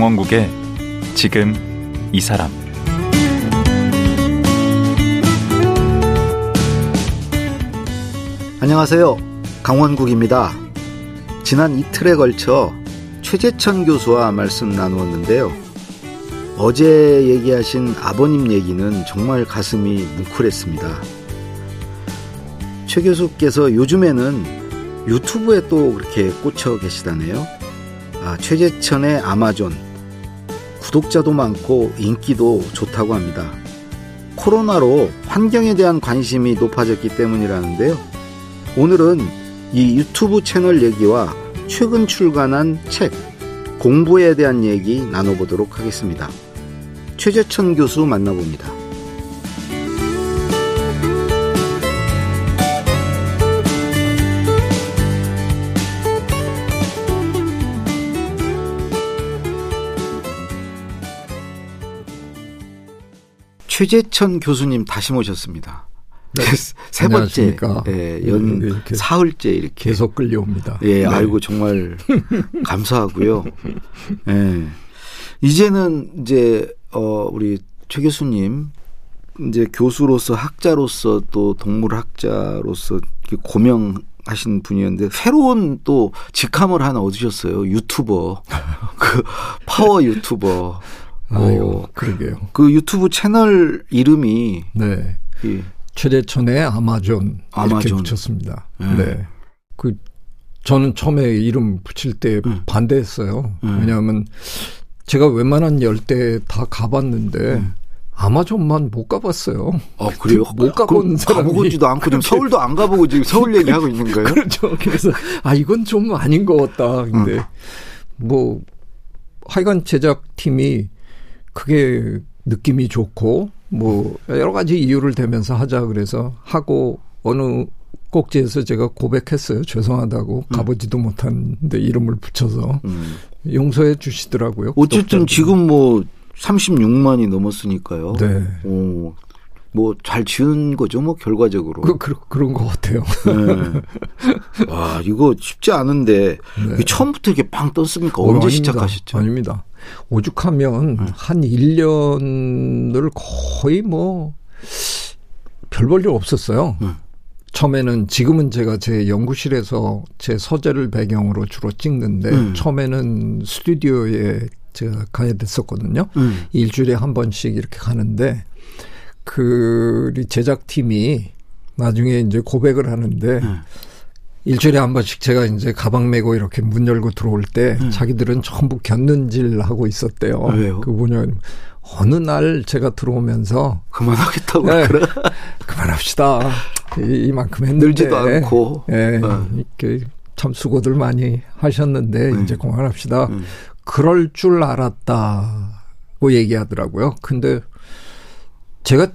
강원국의 지금 이 사람 안녕하세요. 강원국입니다. 지난 이틀에 걸쳐 최재천 교수와 말씀 나누었는데요. 어제 얘기하신 아버님 얘기는 정말 가슴이 뭉클했습니다. 최 교수께서 요즘에는 유튜브에 또 그렇게 꽂혀 계시다네요. 아, 최재천의 아마존. 구독자도 많고 인기도 좋다고 합니다. 코로나로 환경에 대한 관심이 높아졌기 때문이라는데요. 오늘은 이 유튜브 채널 얘기와 최근 출간한 책, 공부에 대한 얘기 나눠보도록 하겠습니다. 최재천 교수 만나봅니다. 최재천 교수님 다시 모셨습니다. 네. 세 번째, 예, 연 이렇게 사흘째 이렇게 계속 끌려옵니다. 예, 네. 아이고 정말 감사하고요. 예, 이제는 이제 어 우리 최 교수님 이제 교수로서 학자로서 또 동물학자로서 고명하신 분이었는데 새로운 또 직함을 하나 얻으셨어요. 유튜버, 그 파워 유튜버. 아유, 그러게요. 그 유튜브 채널 이름이 네. 이 최대천의 아마존, 아마존. 이렇게 붙였습니다. 네. 네. 그 저는 처음에 이름 붙일 때 음. 반대했어요. 음. 왜냐하면 제가 웬만한 열대 다 가봤는데 음. 아마존만 못 가봤어요. 아 그래요? 못 가본 사람이 가보지도 않고 지금 서울도 안 가보고 지금 서울 얘기하고 있는 거예요? 그렇죠. 그래서 아 이건 좀 아닌 것 같다. 근데 음. 뭐 하여간 제작팀이 그게 느낌이 좋고 뭐 여러 가지 이유를 대면서 하자 그래서 하고 어느 꼭지에서 제가 고백했어요. 죄송하다고 음. 가보지도 못한데 이름을 붙여서 음. 용서해 주시더라고요. 어쨌든 지금 뭐 36만이 넘었으니까요. 네. 오, 뭐잘 지은 거죠, 뭐 결과적으로. 그, 그 그런 것 같아요. 네. 와 이거 쉽지 않은데 네. 처음부터 이렇게 빵 떴습니까? 언제 어, 시작하셨죠? 아닙니다. 오죽하면 네. 한 1년을 거의 뭐 별 볼 일 없었어요. 네. 처음에는 지금은 제가 제 연구실에서 제 서재를 배경으로 주로 찍는데 음. 처음에는 스튜디오에 제가 가야 됐었거든요. 음. 일주일에 한 번씩 이렇게 가는데 그 제작팀이 나중에 이제 고백을 하는데 음. 일주일에 한 번씩 제가 이제 가방 메고 이렇게 문 열고 들어올 때 음. 자기들은 전부 견눈질 하고 있었대요. 왜요? 그 뭐냐 어느 날 제가 들어오면서 그만하겠다고 네, 그래. 그만합시다. 이, 만큼 했는데 늘지도 않고 예, 네, 어. 이렇게 참 수고들 많이 하셨는데 네. 이제 그만합시다. 음. 그럴 줄 알았다고 얘기하더라고요. 근데 제가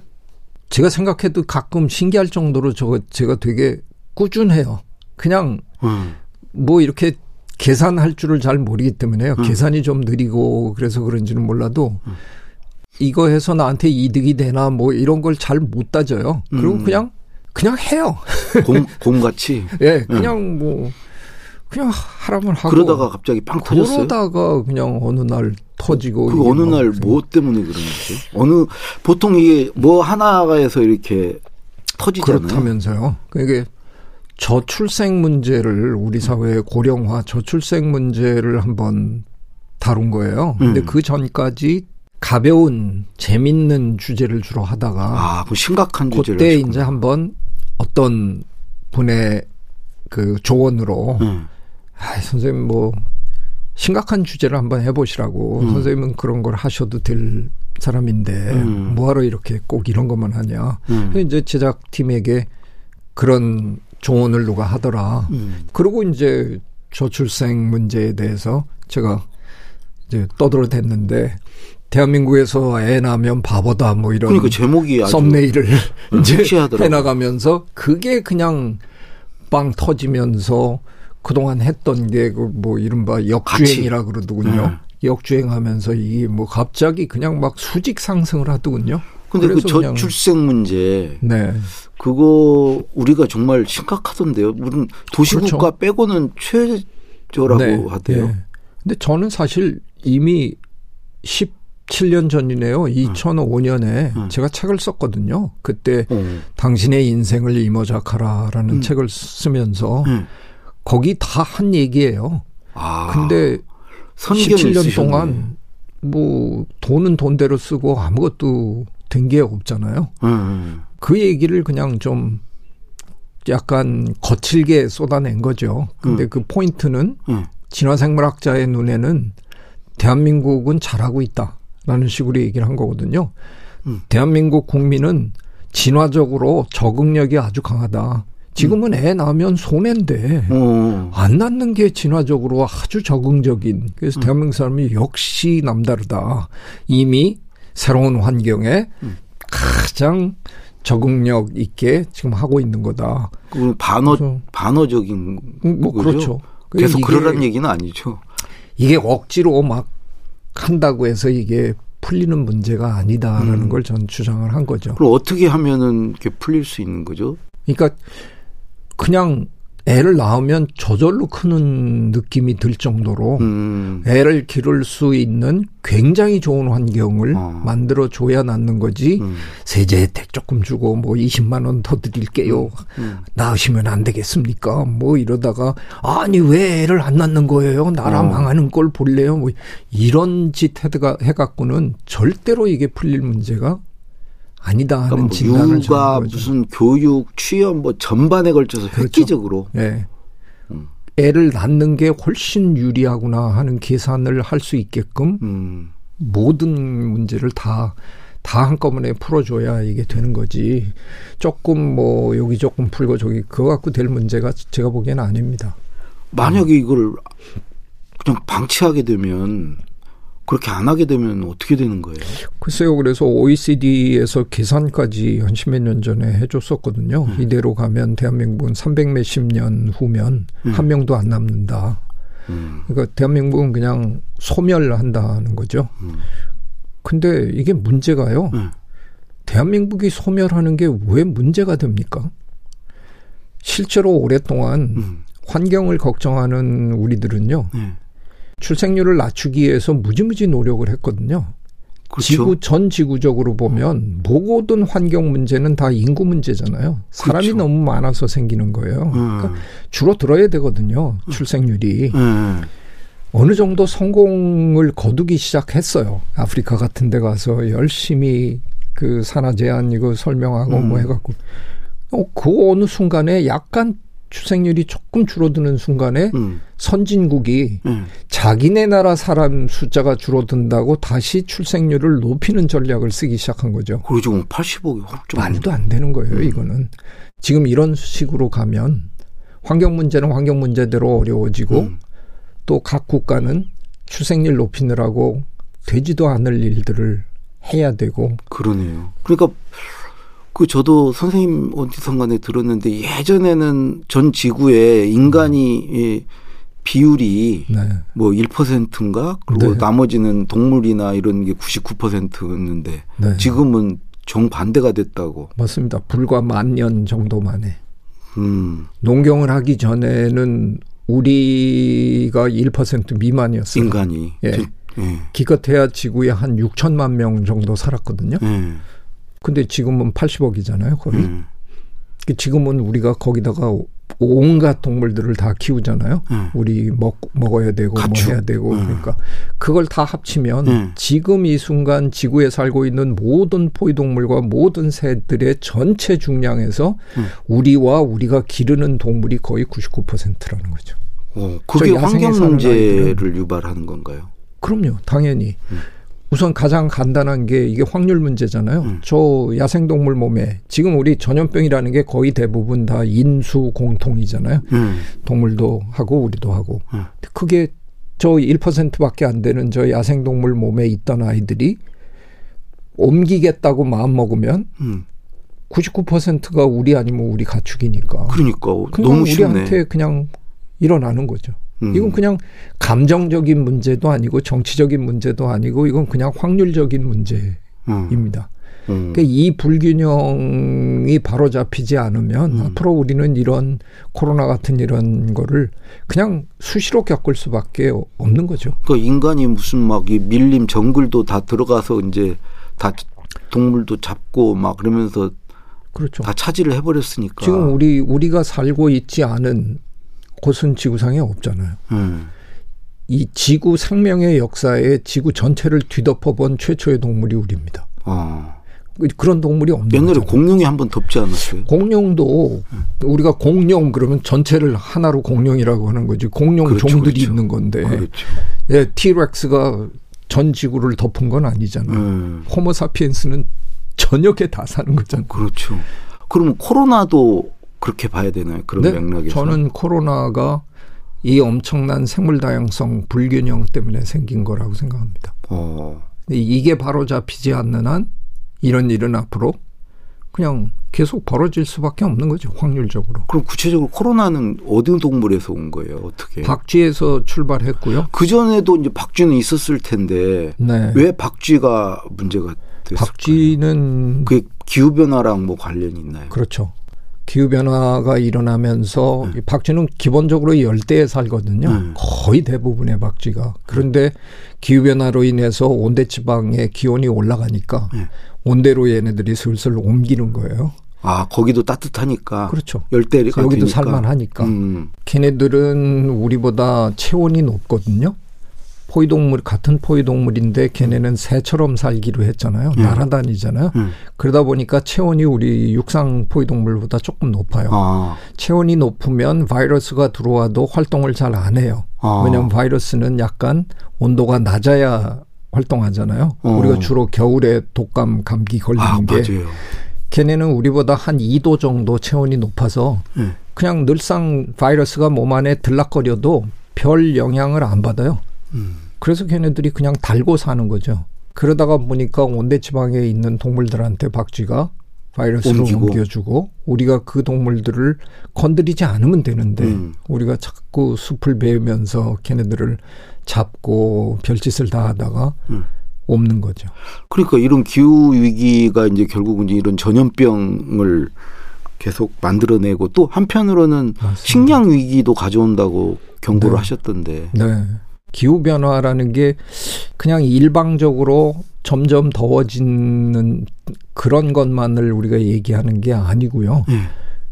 제가 생각해도 가끔 신기할 정도로 저 제가 되게 꾸준해요. 그냥 음. 뭐 이렇게 계산할 줄을 잘 모르기 때문에요. 음. 계산이 좀 느리고 그래서 그런지는 몰라도 음. 이거 해서 나한테 이득이 되나 뭐 이런 걸 잘 못 따져요. 그리고 음. 그냥 그냥 해요. 공, 공같이? 예, 그냥 뭐 그냥 하라면 하고 그러다가 갑자기 팡 터졌어요. 그러다가 그냥 어느 날 터지고 그 어느 날 뭐 때문에 그런 거죠? 어느 보통 이게 뭐 하나가에서 이렇게 터지잖아요. 그렇다면서요. 그게 저출생 문제를 우리 사회의 고령화 저출생 문제를 한번 다룬 거예요. 근데 음. 그 전까지 가벼운 재밌는 주제를 주로 하다가 아, 그 심각한 주제를 그때 이제 한번 어떤 분의 그 조언으로 음. 아, 선생님 뭐 심각한 주제를 한번 해보시라고 음. 선생님은 그런 걸 하셔도 될 사람인데 음. 뭐하러 이렇게 꼭 이런 것만 하냐. 음. 이제 제작팀에게 그런 조언을 누가 하더라. 음. 그리고 이제 저출생 문제에 대해서 제가 이제 떠들어댔는데 대한민국에서 애 낳으면 바보다 뭐 이런 그러니까 제목이 썸네일을 이제 해나가면서 그게 그냥 빵 터지면서 그동안 했던 게그뭐 이른바 역주행이라 그러더군요. 네. 역주행하면서 이게 뭐 갑자기 그냥 막 수직 상승을 하더군요. 근데 그 저출생 문제 네. 그거 우리가 정말 심각하던데요. 무슨 도시국가 그렇죠. 빼고는 최저라고 네. 하대요. 네. 근데 저는 사실 이미 17년 전이네요. 2005년에 음. 제가 책을 썼거든요. 그때 어. 당신의 인생을 이모작하라라는 음. 책을 쓰면서 네. 거기 다 한 얘기예요. 아, 근데 선경이 17년 있으셨네. 동안 뭐 돈은 돈대로 쓰고 아무것도 된 게 없잖아요. 음, 그 얘기를 그냥 좀 약간 거칠게 쏟아낸 거죠. 근데 음. 그 포인트는 음. 진화생물학자의 눈에는 대한민국은 잘하고 있다라는 식으로 얘기를 한 거거든요. 음. 대한민국 국민은 진화적으로 적응력이 아주 강하다. 지금은 애 낳으면 손해인데 어. 안 낳는 게 진화적으로 아주 적응적인. 음. 그래서 대한민국 사람이 역시 남다르다. 이미 새로운 환경에 음. 가장 적응력 있게 지금 하고 있는 거다. 그 반어 그래서- 반어적인 음, 뭐 거죠? 그렇죠. 계속 그러라는 얘기는 아니죠. 이게 억지로 막 한다고 해서 이게 풀리는 문제가 아니다라는 음. 걸전 주장을 한 거죠. 그럼 어떻게 하면은 이렇게 풀릴 수 있는 거죠? 그러니까 그냥 애를 낳으면 저절로 크는 느낌이 들 정도로 음. 애를 기를 수 있는 굉장히 좋은 환경을 어. 만들어 줘야 낳는 거지. 음. 세제 혜택 조금 주고 뭐 20만 원 더 드릴게요. 음. 낳으시면 안 되겠습니까? 뭐 이러다가 아니 왜 애를 안 낳는 거예요? 나라 어. 망하는 걸 볼래요? 뭐 이런 짓 해가 해갖고는 절대로 이게 풀릴 문제가 아니다 하는 그러니까 뭐 진단을 육아. 무슨 교육 취업 뭐 전반에 걸쳐서 그렇죠. 획기적으로 예. 음. 애를 낳는 게 훨씬 유리하구나 하는 계산을 할 수 있게끔 음. 모든 문제를 다, 다 한꺼번에 풀어줘야 이게 되는 거지. 조금 뭐, 여기 조금 풀고 저기, 그거 갖고 될 문제가 제가 보기에는 아닙니다. 만약에 이걸 그냥 방치하게 되면 그렇게 안 하게 되면 어떻게 되는 거예요? 글쎄요, 그래서 OECD에서 계산까지 한 십몇 년 전에 해줬었거든요. 음. 이대로 가면 대한민국은 300 몇십 년 후면 음. 한 명도 안 남는다. 음. 그러니까 대한민국은 그냥 소멸한다는 거죠. 음. 근데 이게 문제가요. 음. 대한민국이 소멸하는 게 왜 문제가 됩니까? 실제로 오랫동안 음. 환경을 걱정하는 우리들은요. 네. 출생률을 낮추기 위해서 무지무지 노력을 했거든요. 그렇죠. 지구 전 지구적으로 보면 모든 환경 문제는 다 인구 문제잖아요. 사람이 그렇죠. 너무 많아서 생기는 거예요. 음. 그러니까 줄어들어야 되거든요. 출생률이. 네. 어느 정도 성공을 거두기 시작했어요. 아프리카 같은 데 가서 열심히 그 산화 제한 이거 설명하고 음. 뭐 해갖고. 어, 그 어느 순간에 약간 출생률이 조금 줄어드는 순간에 음. 선진국이 네. 자기네 나라 사람 숫자가 줄어든다고 다시 출생률을 높이는 전략을 쓰기 시작한 거죠. 그리고 지금 80억이 훌쩍 말도 안 되는 거예요, 음. 이거는. 지금 이런 식으로 가면 환경 문제는 환경 문제대로 어려워지고 음. 또각 국가는 출생률 높이느라고 되지도 않을 일들을 해야 되고 그러네요. 그러니까 그 저도 선생님 어디선간에 들었는데 예전에는 전 지구에 인간이 예, 비율이 네. 뭐 1%인가 그리고 네. 나머지는 동물이나 이런 게 99%였는데 네. 지금은 정반대가 됐다고. 맞습니다. 불과 만 년 정도 만에 음. 농경을 하기 전에는 우리가 1% 미만이었어요. 인간이 예. 저- 예. 기껏해야 지구에 한 6천만 명 정도 살았거든요. 예. 근데 지금은 80억이잖아요, 거의. 음. 지금은 우리가 거기다가 온갖 동물들을 다 키우잖아요. 음. 우리 먹, 먹어야 되고 가축. 뭐 해야 되고 음. 그러니까 그걸 다 합치면 음. 지금 이 순간 지구에 살고 있는 모든 포유동물과 모든 새들의 전체 중량에서 음. 우리와 우리가 기르는 동물이 거의 99%라는 거죠. 어, 그게 환경 문제를 유발하는 건가요? 그럼요, 당연히. 음. 우선 가장 간단한 게 이게 확률 문제잖아요. 음. 저 야생동물 몸에 지금 우리 전염병이라는 게 거의 대부분 다 인수 공통이잖아요. 음. 동물도 하고 우리도 하고. 음. 그게 저 1%밖에 안 되는 저 야생동물 몸에 있던 아이들이 옮기겠다고 마음 먹으면 음. 99%가 우리 아니면 우리 가축이니까. 그러니까 그냥 너무 쉽네. 우리한테 그냥 일어나는 거죠. 음. 이건 그냥 감정적인 문제도 아니고 정치적인 문제도 아니고 이건 그냥 확률적인 문제입니다. 음. 음. 그러니까 이 불균형이 바로 잡히지 않으면 음. 앞으로 우리는 이런 코로나 같은 이런 거를 그냥 수시로 겪을 수밖에 없는 거죠. 그 인간이 무슨 막 이 밀림 정글도 다 들어가서 이제 다 동물도 잡고 막 그러면서 그렇죠. 다 차지를 해버렸으니까. 지금 우리 우리가 살고 있지 않은 곳은 지구상에 없잖아요. 음. 이 지구 생명의 역사에 지구 전체를 뒤덮어본 최초의 동물이 우리입니다. 어. 그런 동물이 없는 옛날에 거잖아요. 공룡이 한번 덮지 않았어요? 공룡도 음. 우리가 공룡 그러면 전체를 하나로 공룡이라고 하는 거지. 공룡 그렇죠, 종들이 그렇죠. 있는 건데. 그렇죠. 예, 티렉스가 전 지구를 덮은 건 아니잖아요. 음. 호모사피엔스는 전역에 다 사는 거잖아요. 그렇죠. 그러면 코로나도 그렇게 봐야 되나요? 그런 네, 맥락에서. 저는 코로나가 이 엄청난 생물 다양성 불균형 때문에 생긴 거라고 생각합니다. 어. 이게 바로 잡히지 않는 한 이런 일은 앞으로 그냥 계속 벌어질 수밖에 없는 거죠 확률적으로. 그럼 구체적으로 코로나는 어느 동물에서 온 거예요? 어떻게? 박쥐에서 출발했고요. 그 전에도 이제 박쥐는 있었을 텐데 네. 왜 박쥐가 문제가 됐을까요? 박쥐는 그 기후 변화랑 뭐 관련이 있나요? 그렇죠. 기후 변화가 일어나면서 네. 박쥐는 기본적으로 열대에 살거든요. 네. 거의 대부분의 박쥐가. 그런데 기후 변화로 인해서 온대 지방의 기온이 올라가니까 네. 온대로 얘네들이 슬슬 옮기는 거예요. 아 거기도 따뜻하니까. 그렇죠. 열대가 여기도 살만하니까. 음. 걔네들은 우리보다 체온이 높거든요. 포유동물 같은 포유동물인데 걔네는 새처럼 살기로 했잖아요. 음. 날아다니잖아요. 음. 그러다 보니까 체온이 우리 육상 포유동물보다 조금 높아요. 아. 체온이 높으면 바이러스가 들어와도 활동을 잘 안 해요. 아. 왜냐하면 바이러스는 약간 온도가 낮아야 활동하잖아요. 어. 우리가 주로 겨울에 독감, 감기 걸리는 아, 게 맞아요. 걔네는 우리보다 한 2도 정도 체온이 높아서 네. 그냥 늘상 바이러스가 몸 안에 들락거려도 별 영향을 안 받아요. 음. 그래서 걔네들이 그냥 달고 사는 거죠. 그러다가 보니까 온대 지방에 있는 동물들한테 박쥐가 바이러스를 옮기고. 옮겨주고 우리가 그 동물들을 건드리지 않으면 되는데 음. 우리가 자꾸 숲을 베으면서 걔네들을 잡고 별짓을 다 하다가 음. 없는 거죠. 그러니까 이런 기후 위기가 이제 결국은 이런 전염병을 계속 만들어내고 또 한편으로는 맞습니다. 식량 위기도 가져온다고 경고를 네. 하셨던데. 네. 기후 변화라는 게 그냥 일방적으로 점점 더워지는 그런 것만을 우리가 얘기하는 게 아니고요. 네.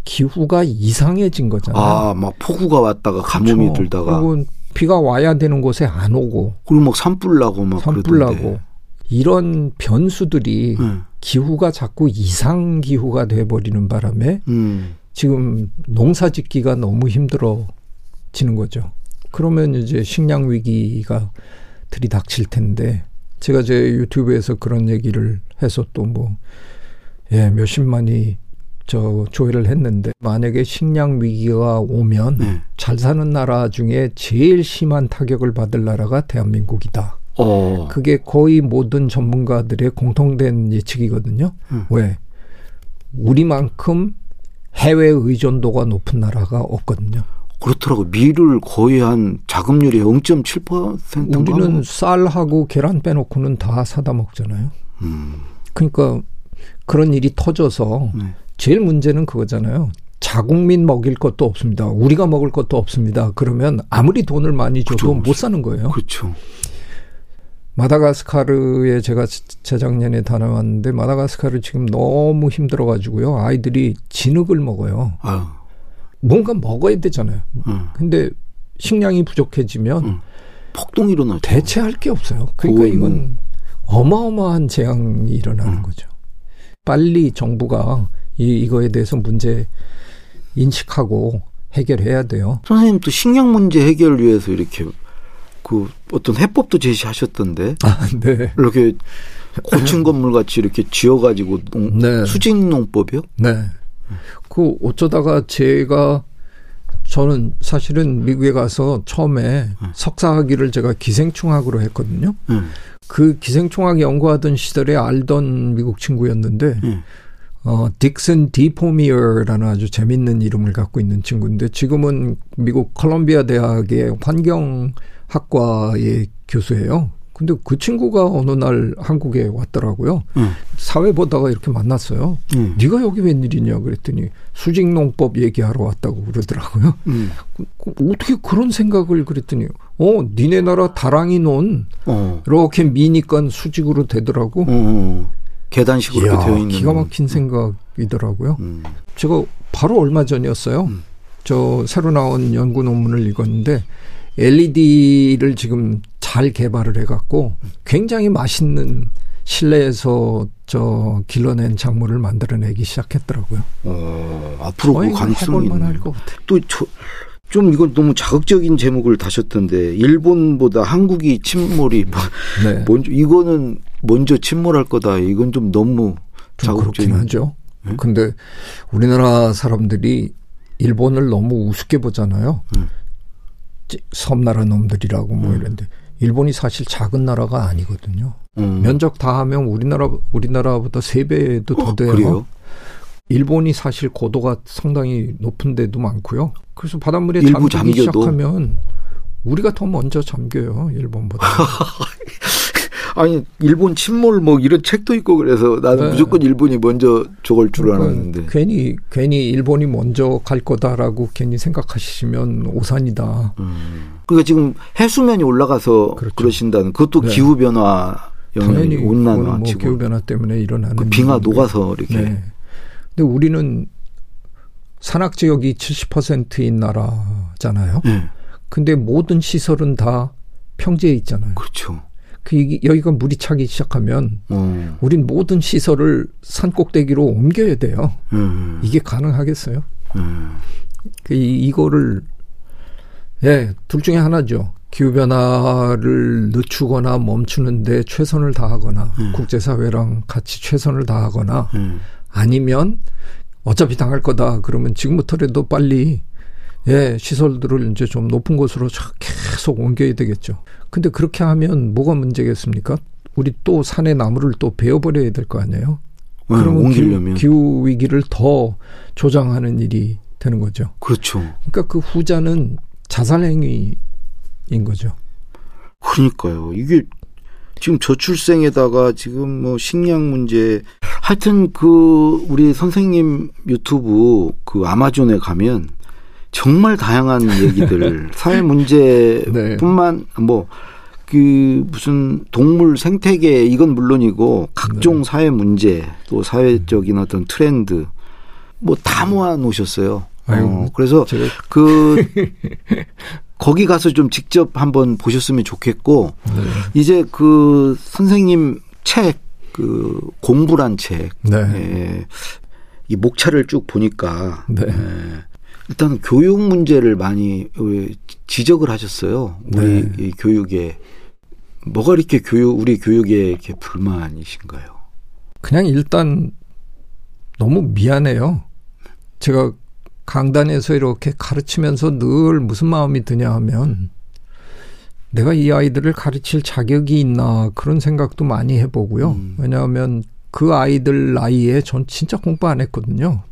기후가 이상해진 거잖아요. 아, 막 폭우가 왔다가 가뭄이 그렇죠. 들다가 그리고 비가 와야 되는 곳에 안 오고 그리고 막 산불 나고 막 산불 나고 이런 변수들이 네. 기후가 자꾸 이상 기후가 돼 버리는 바람에 음. 지금 농사 짓기가 너무 힘들어지는 거죠. 그러면 이제 식량 위기가 들이닥칠 텐데 제가 제 유튜브에서 그런 얘기를 해서 또 뭐 예, 몇십만이 저 조회를 했는데 만약에 식량 위기가 오면 네. 잘 사는 나라 중에 제일 심한 타격을 받을 나라가 대한민국이다. 어. 그게 거의 모든 전문가들의 공통된 예측이거든요. 음. 왜? 우리만큼 해외 의존도가 높은 나라가 없거든요. 그렇더라고. 밀을 거의 한 자급률이 0.7%인가? 우리는 쌀하고 계란 빼놓고는 다 사다 먹잖아요. 음. 그러니까 그런 일이 터져서 네. 제일 문제는 그거잖아요. 자국민 먹일 것도 없습니다. 우리가 먹을 것도 없습니다. 그러면 아무리 돈을 많이 줘도 그렇죠. 못 사는 거예요. 그렇죠. 마다가스카르에 제가 재작년에 다녀왔는데 마다가스카르 지금 너무 힘들어 가지고요. 아이들이 진흙을 먹어요. 아유. 뭔가 먹어야 되잖아요. 음. 근데 식량이 부족해지면 음. 폭동이 일어나죠. 대체할 게 없어요. 그러니까 이건 어마어마한 재앙이 일어나는 음. 거죠. 빨리 정부가 이, 이거에 대해서 문제 인식하고 해결해야 돼요. 선생님 또 식량 문제 해결을 위해서 이렇게 그 어떤 해법도 제시하셨던데. 아, 네. 이렇게 고층 건물 같이 이렇게 지어가지고 농, 네. 수직 농법이요? 네. 그 어쩌다가 제가 저는 사실은 미국에 가서 처음에 음. 석사학위를 제가 기생충학으로 했거든요. 음. 그 기생충학 연구하던 시절에 알던 미국 친구였는데 음. 어, 딕슨 디포미어라는 아주 재밌는 이름을 갖고 있는 친구인데 지금은 미국 컬럼비아 대학의 환경학과의 교수예요. 근데 그 친구가 어느 날 한국에 왔더라고요. 음. 사회 보다가 이렇게 만났어요. 음. 네가 여기 웬일이냐 그랬더니 수직농법 얘기하러 왔다고 그러더라고요. 음. 그, 그 어떻게 그런 생각을 그랬더니 어 니네 나라 다랑이 논 어. 이렇게 미니까 수직으로 되더라고. 어, 어. 계단식으로 이야, 되어 있는. 기가 막힌 생각이더라고요. 음. 제가 바로 얼마 전이었어요. 음. 저 새로 나온 연구 논문을 읽었는데 LED를 지금 잘 개발을 해갖고 굉장히 맛있는 실내에서 저 길러낸 작물을 만들어내기 시작했더라고요. 어, 앞으로 그 가능성이 있네요. 할것 같아요. 또 저, 좀 이건 너무 자극적인 제목을 다셨던데 일본보다 한국이 침몰이 뭐, 네. 먼저 이거는 먼저 침몰할 거다. 이건 좀 너무 좀 그렇긴 자극적인. 하죠. 네? 근데 우리나라 사람들이 일본을 너무 우습게 보잖아요. 음. 찌- 섬나라 놈들이라고 뭐 음. 이런데 일본이 사실 작은 나라가 아니거든요. 음. 면적 다 하면 우리나라 우리나라보다 세 배도 더 어, 돼요. 그래요? 일본이 사실 고도가 상당히 높은 데도 많고요. 그래서 바닷물에 잠기기 잠겨도? 시작하면 우리가 더 먼저 잠겨요. 일본보다. 아니 일본 침몰 뭐 이런 책도 있고 그래서 나는 네. 무조건 일본이 먼저 저걸 줄 그러니까 알았는데. 괜히 괜히 일본이 먼저 갈 거다라고 괜히 생각하시면 오산이다. 음. 그러니까 지금 해수면이 올라가서 그렇죠. 그러신다는 그것도 네. 기후 변화 당연히 온난화 뭐 기후 변화 때문에 일어나는 그 빙하 일인데. 녹아서 이렇게 네. 근데 우리는 산악 지역이 70%인 나라잖아요. 네. 근데 모든 시설은 다 평지에 있잖아요. 그렇죠. 그 여기가 물이 차기 시작하면 어. 우린 모든 시설을 산 꼭대기로 옮겨야 돼요. 음. 이게 가능하겠어요? 음. 그 이, 이거를 예, 둘 중에 하나죠. 기후 변화를 늦추거나 멈추는데 최선을 다하거나 음. 국제 사회랑 같이 최선을 다하거나 음. 아니면 어차피 당할 거다 그러면 지금부터라도 빨리 예 시설들을 이제 좀 높은 곳으로 쫙 계속 옮겨야 되겠죠. 근데 그렇게 하면 뭐가 문제겠습니까? 우리 또 산에 나무를 또 베어버려야 될 거 아니에요. 네, 그러면 옮기려면 기후 위기를 더 조장하는 일이 되는 거죠. 그렇죠. 그러니까 그 후자는 자살행위인 거죠. 그러니까요. 이게 지금 저출생에다가 지금 뭐 식량 문제 하여튼 그 우리 선생님 유튜브 그 아마존에 가면 정말 다양한 얘기들 사회 문제뿐만 뭐그 무슨 동물 생태계 이건 물론이고 각종 사회 문제 또 사회적인 어떤 트렌드 뭐 다 모아 놓으셨어요. 어, 그래서 제가 그 거기 가서 좀 직접 한번 보셨으면 좋겠고 네. 이제 그 선생님 책 그 공부란 책 네. 예, 이 목차를 쭉 보니까 네. 예, 일단 교육 문제를 많이 왜 지적을 하셨어요. 우리 네. 이 교육에 뭐가 이렇게 교육 우리 교육에 이렇게 불만이신가요? 그냥 일단 너무 미안해요. 제가 강단에서 이렇게 가르치면서 늘 무슨 마음이 드냐 하면 내가 이 아이들을 가르칠 자격이 있나 그런 생각도 많이 해보고요. 음. 왜냐하면 그 아이들 나이에 전 진짜 공부 안 했거든요.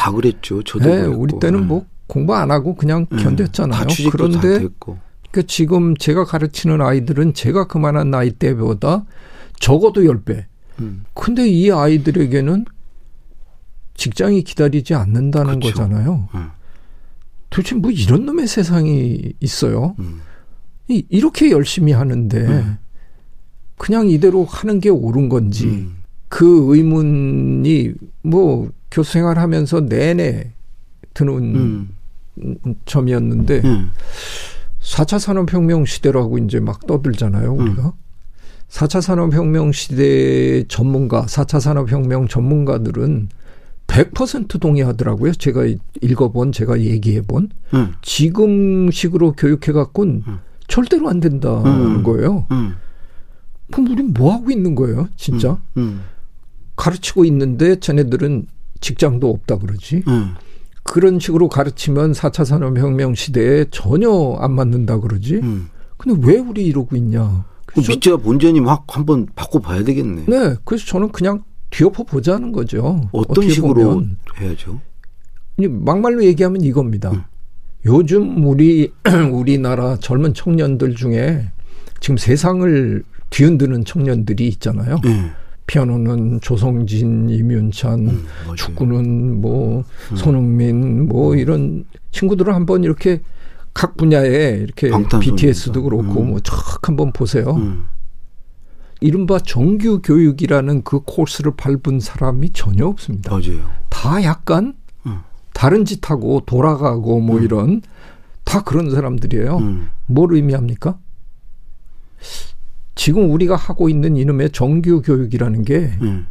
다 그랬죠. 저도 네, 그랬고. 우리 때는 예. 뭐 공부 안 하고 그냥 예. 견뎠잖아요. 그런데 됐고. 그 지금 제가 가르치는 아이들은 제가 그만한 나이 때보다 적어도 10배. 음. 근데 이 아이들에게는 직장이 기다리지 않는다는 그렇죠. 거잖아요. 음. 도대체 뭐 이런 놈의 세상이 있어요? 음. 이, 이렇게 열심히 하는데 음. 그냥 이대로 하는 게 옳은 건지 음. 그 의문이 뭐 교수 생활하면서 내내 드는 음. 점이었는데 음. 4차 산업혁명 시대라고 이제 막 떠들잖아요, 음. 우리가. 4차 산업혁명 시대 전문가, 4차 산업혁명 전문가들은 100% 동의하더라고요. 제가 읽어본, 제가 얘기해본. 음. 지금 식으로 교육해갖고는 음. 절대로 안 된다는 음. 거예요. 음. 그럼 우리 뭐 하고 있는 거예요, 진짜? 음. 가르치고 있는데 쟤네들은 직장도 없다 그러지. 음. 그런 식으로 가르치면 4차 산업혁명 시대에 전혀 안 맞는다 그러지. 음. 근데 왜 우리 이러고 있냐. 그 밑자 본전님 확 한번 바꿔봐야 되겠네. 네, 그래서 저는 그냥 뒤엎어 보자는 거죠. 어떤 식으로 해야죠? 이 막말로 얘기하면 이겁니다. 음. 요즘 우리 우리나라 젊은 청년들 중에 지금 세상을 뒤흔드는 청년들이 있잖아요. 네. 피아노는 조성진, 이윤찬, 음. 축구는 뭐 음. 손흥민, 뭐 이런 친구들을 한번 이렇게 각 분야에 이렇게. BTS도 그렇고 음. 뭐쫙 한번 보세요. 음. 이른바 정규 교육이라는 그 코스를 밟은 사람이 전혀 없습니다. 맞아요. 다 약간 음. 다른 짓 하고 돌아가고 뭐 이런 다 그런 사람들이에요. 음. 뭘 의미합니까? 지금 우리가 하고 있는 이놈의 정규 교육이라는 게 음.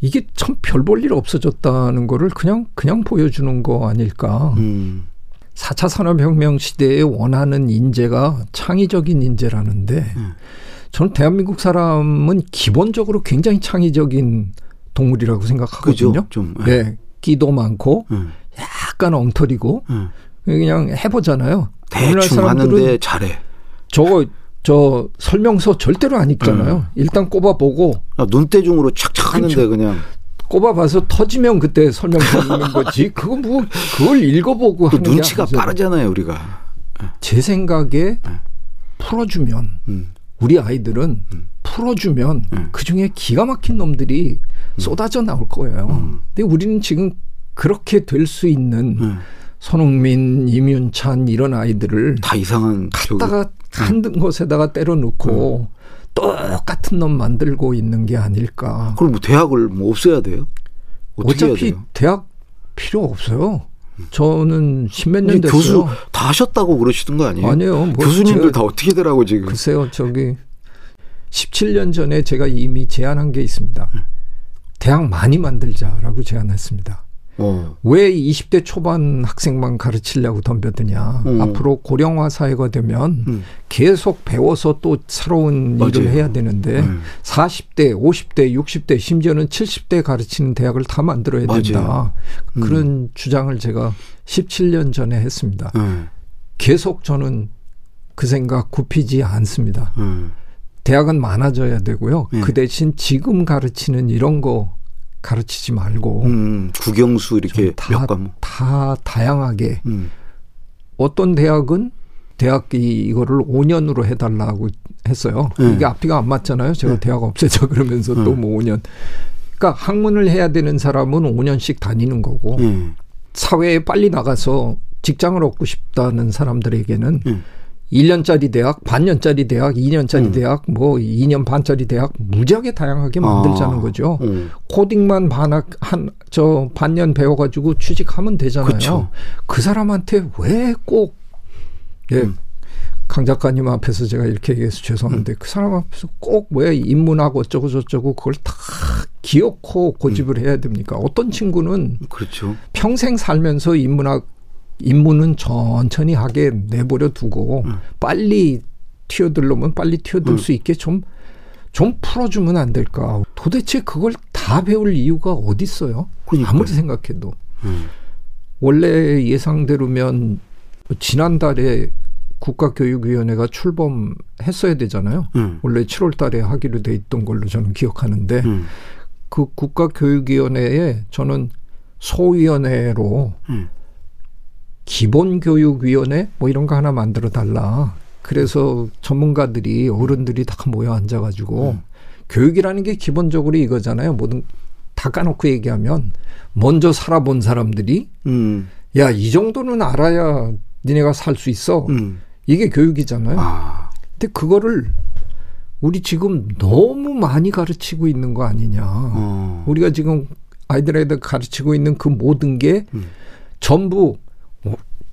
이게 참 별 볼 일 없어졌다는 거를 그냥 그냥 보여주는 거 아닐까. 음. 4차 산업혁명 시대에 원하는 인재가 창의적인 인재라는데 음. 저는 대한민국 사람은 기본적으로 굉장히 창의적인 동물이라고 그죠? 생각하거든요. 좀. 예. 네, 끼도 많고 음. 약간 엉터리고 음. 그냥 해보잖아요. 대충 하는데 잘해. 저거 저 설명서 절대로 안 읽잖아요. 음. 일단 꼽아보고 아, 눈대중으로 착착 하는데 그렇죠. 그냥 꼽아봐서 터지면 그때 설명서 읽는 거지. 그거 뭐 그걸 읽어보고 또 하는 게 눈치가. 빠르잖아요, 우리가. 제 생각에 풀어주면 음. 우리 아이들은 풀어주면 음. 그 중에 기가 막힌 놈들이 쏟아져 나올 거예요. 음. 근데 우리는 지금 그렇게 될 수 있는 음. 손흥민, 임윤찬 이런 아이들을 다 이상한 갖다가 한 곳에다가 때려 넣고 똑같은 놈 만들고 있는 게 아닐까. 그럼 뭐 대학을 뭐 없애야 돼요? 어떻게 어차피 해야 돼요? 대학 필요 없어요. 저는 십몇 년 됐어요. 교수 다 하셨다고 그러시던 거 아니에요? 아니에요. 뭐 교수님들 다 어떻게 되라고 지금? 글쎄요, 저기 17년 전에 제가 이미 제안한 게 있습니다. 대학 많이 만들자라고 제안했습니다. 어. 왜 20대 초반 학생만 가르치려고 덤벼드냐. 음. 앞으로 고령화 사회가 되면 음. 계속 배워서 또 새로운 일을 맞아요. 해야 되는데 음. 40대, 50대, 60대, 심지어는 70대 가르치는 대학을 다 만들어야. 된다. 음. 그런 주장을 제가 17년 전에 했습니다. 음. 계속 저는 그 생각 굽히지 않습니다. 음. 대학은 많아져야 되고요. 네. 그 대신 지금 가르치는 이런 거 가르치지 말고 음. 국영수 이렇게 다, 몇 과목. 다 다양하게 음. 어떤 대학은 대학 이 이거를 5년으로 해달라고 했어요. 네. 이게 앞뒤가 안 맞잖아요. 제가 네. 대학 없애자 그러면서 또 네. 뭐 5년. 그러니까 학문을 해야 되는 사람은 5년씩 다니는 거고 음. 사회에 빨리 나가서 직장을 얻고 싶다는 사람들에게는 음. 1년짜리 대학, 반년짜리 대학, 2년짜리 음. 대학, 뭐 2년 반짜리 대학 무지하게 다양하게 만들자는 아. 거죠. 어. 코딩만 반학 한 저 반년 배워 가지고 취직하면 되잖아요. 그쵸. 그 사람한테 왜꼭 예. 음. 강 작가님 앞에서 제가 이렇게 얘기해서 죄송한데 그 사람 앞에서 꼭왜 인문학 어쩌고 저쩌고 그걸 다 기어코 고집을 음. 해야 됩니까? 어떤 친구는 그렇죠. 평생 살면서 인문학 인문은 천천히 하게 내버려 두고 음. 빨리 튀어들려면 빨리 튀어들 음. 수 있게 좀좀 풀어주면 안 될까? 도대체 그걸 다 배울 이유가 어디 있어요? 그러니까요. 아무리 생각해도 음. 원래 예상대로면 지난달에 국가교육위원회가 출범했어야 되잖아요. 음. 원래 7월달에 하기로 돼 있던 걸로 저는 기억하는데 음. 그 국가교육위원회에 저는 소위원회로 음. 기본교육위원회 뭐 이런 거 하나 만들어 달라. 그래서 전문가들이 어른들이 다 모여 앉아가지고 음. 교육이라는 게 기본적으로 이거잖아요. 모든 다 까놓고 얘기하면 먼저 살아본 사람들이 음. 야이 정도는 알아야 니네가 살 수 있어. 음. 이게 교육이잖아요. 아. 근데 그거를 우리 지금 너무 많이 가르치고 있는 거 아니냐. 어. 우리가 지금 아이들에게 가르치고 있는 그 모든 게 음. 전부 뭐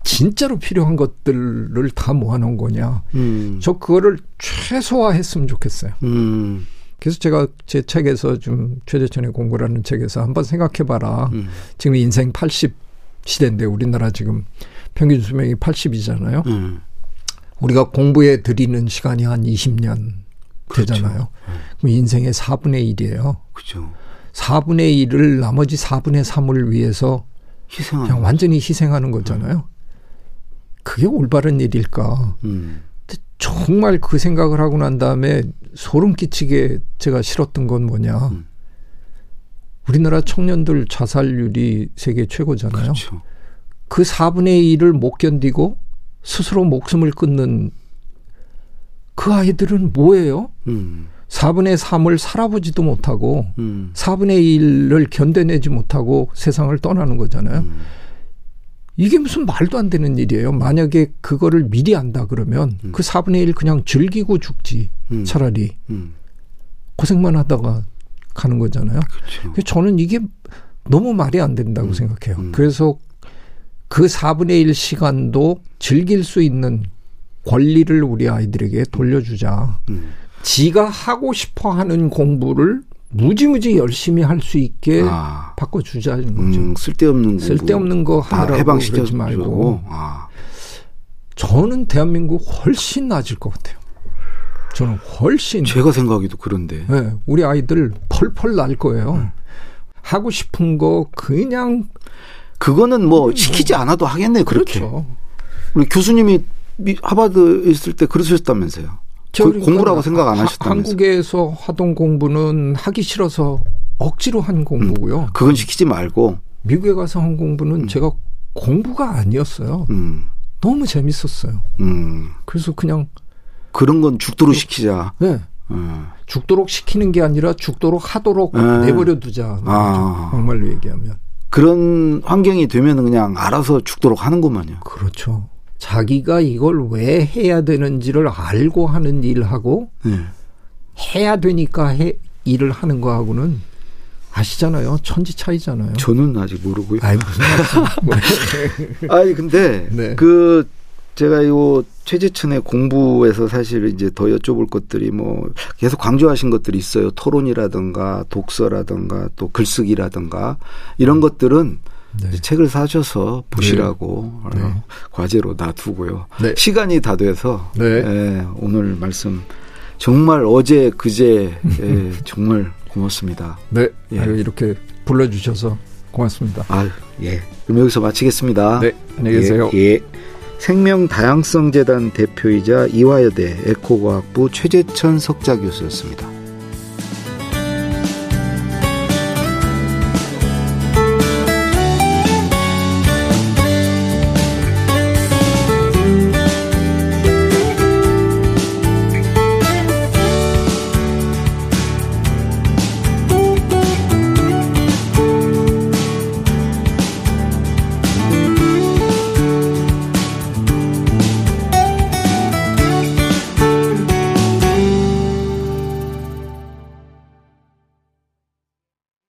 진짜로 필요한 것들을 다 모아놓은 거냐. 음. 저 그거를 최소화했으면 좋겠어요. 음. 그래서 제가 제 책에서 좀 최재천의 공부라는 책에서 한번 생각해봐라. 음. 지금 인생 80 시대인데 우리나라 지금 평균 수명이 80이잖아요. 음. 우리가 공부에 들이는 시간이 한 20년 그렇죠. 되잖아요. 그럼 인생의 4분의 1이에요. 그죠. 4분의 1을 나머지 4분의 3을 위해서 희생하는. 그냥 완전히 희생하는 거잖아요. 그게 올바른 일일까? 음. 정말 그 생각을 하고 난 다음에 소름 끼치게 제가 싫었던 건 뭐냐. 음. 우리나라 청년들 자살률이 세계 최고잖아요. 그렇죠. 그 4분의 1을 못 견디고 스스로 목숨을 끊는 그 아이들은 뭐예요? 음. 4분의 3을 살아보지도 못하고 음. 4분의 1을 견뎌내지 못하고 세상을 떠나는 거잖아요. 음. 이게 무슨 말도 안 되는 일이에요. 만약에 그거를 미리 안다 그러면 음. 그 4분의 1 그냥 즐기고 죽지. 음. 차라리 음. 고생만 하다가 가는 거잖아요. 그렇죠. 저는 이게 너무 말이 안 된다고 음. 생각해요. 음. 그래서 그 4분의 1 시간도 즐길 수 있는 권리를 우리 아이들에게 돌려주자. 음. 지가 하고 싶어 하는 공부를 무지무지 열심히 할 수 있게 아. 바꿔주자는 거죠. 음, 쓸데없는 공부 쓸데없는 거다 하느라고 해방시켜 그러지 말고 아. 저는 대한민국 훨씬 나아질 것 같아요. 저는 훨씬 제가 생각하기도 그런데. 네, 우리 아이들 펄펄 날 거예요. 음. 하고 싶은 거 그냥 그거는 뭐 시키지 않아도 하겠네 그렇게. 그렇죠. 우리 교수님이 미- 하버드 있을 때 그러셨다면서요. 저그 공부라고 생각 안 하- 하셨다면서요. 한국에서 하던 공부는 하기 싫어서 억지로 한 공부고요. 그건 시키지 말고. 미국에 가서 한 공부는 제가 공부가 아니었어요. 음. 너무 재밌었어요. 음. 그래서 그냥 그런 건 죽도록 시키자. 네, 음. 죽도록 시키는 게 아니라 죽도록 하도록 네. 내버려 두자. 아. 정말로 얘기하면. 그런 환경이 되면 그냥 알아서 죽도록 하는구만요. 그렇죠. 자기가 이걸 왜 해야 되는지를 알고 하는 일하고 네. 해야 되니까 해, 일을 하는 거하고는 아시잖아요. 천지 차이잖아요. 저는 아직 모르고요. 아이 무슨 말씀? 아니 근데 네. 그 제가 요 최재천의 공부에서 사실 이제 더 여쭤볼 것들이 뭐 계속 강조하신 것들이 있어요. 토론이라든가 독서라든가 또 글쓰기라든가 이런 것들은 네. 책을 사셔서 보시라고 어, 네. 과제로 놔두고요. 네. 시간이 다 돼서 네. 예, 오늘 말씀 정말 어제 그제 예, 정말 고맙습니다. 네. 예. 아유, 이렇게 불러주셔서 고맙습니다. 아, 예. 그럼 여기서 마치겠습니다. 네. 안녕히 계세요. 예, 예. 생명다양성재단 대표이자 이화여대 에코과학부 최재천 석좌 교수였습니다.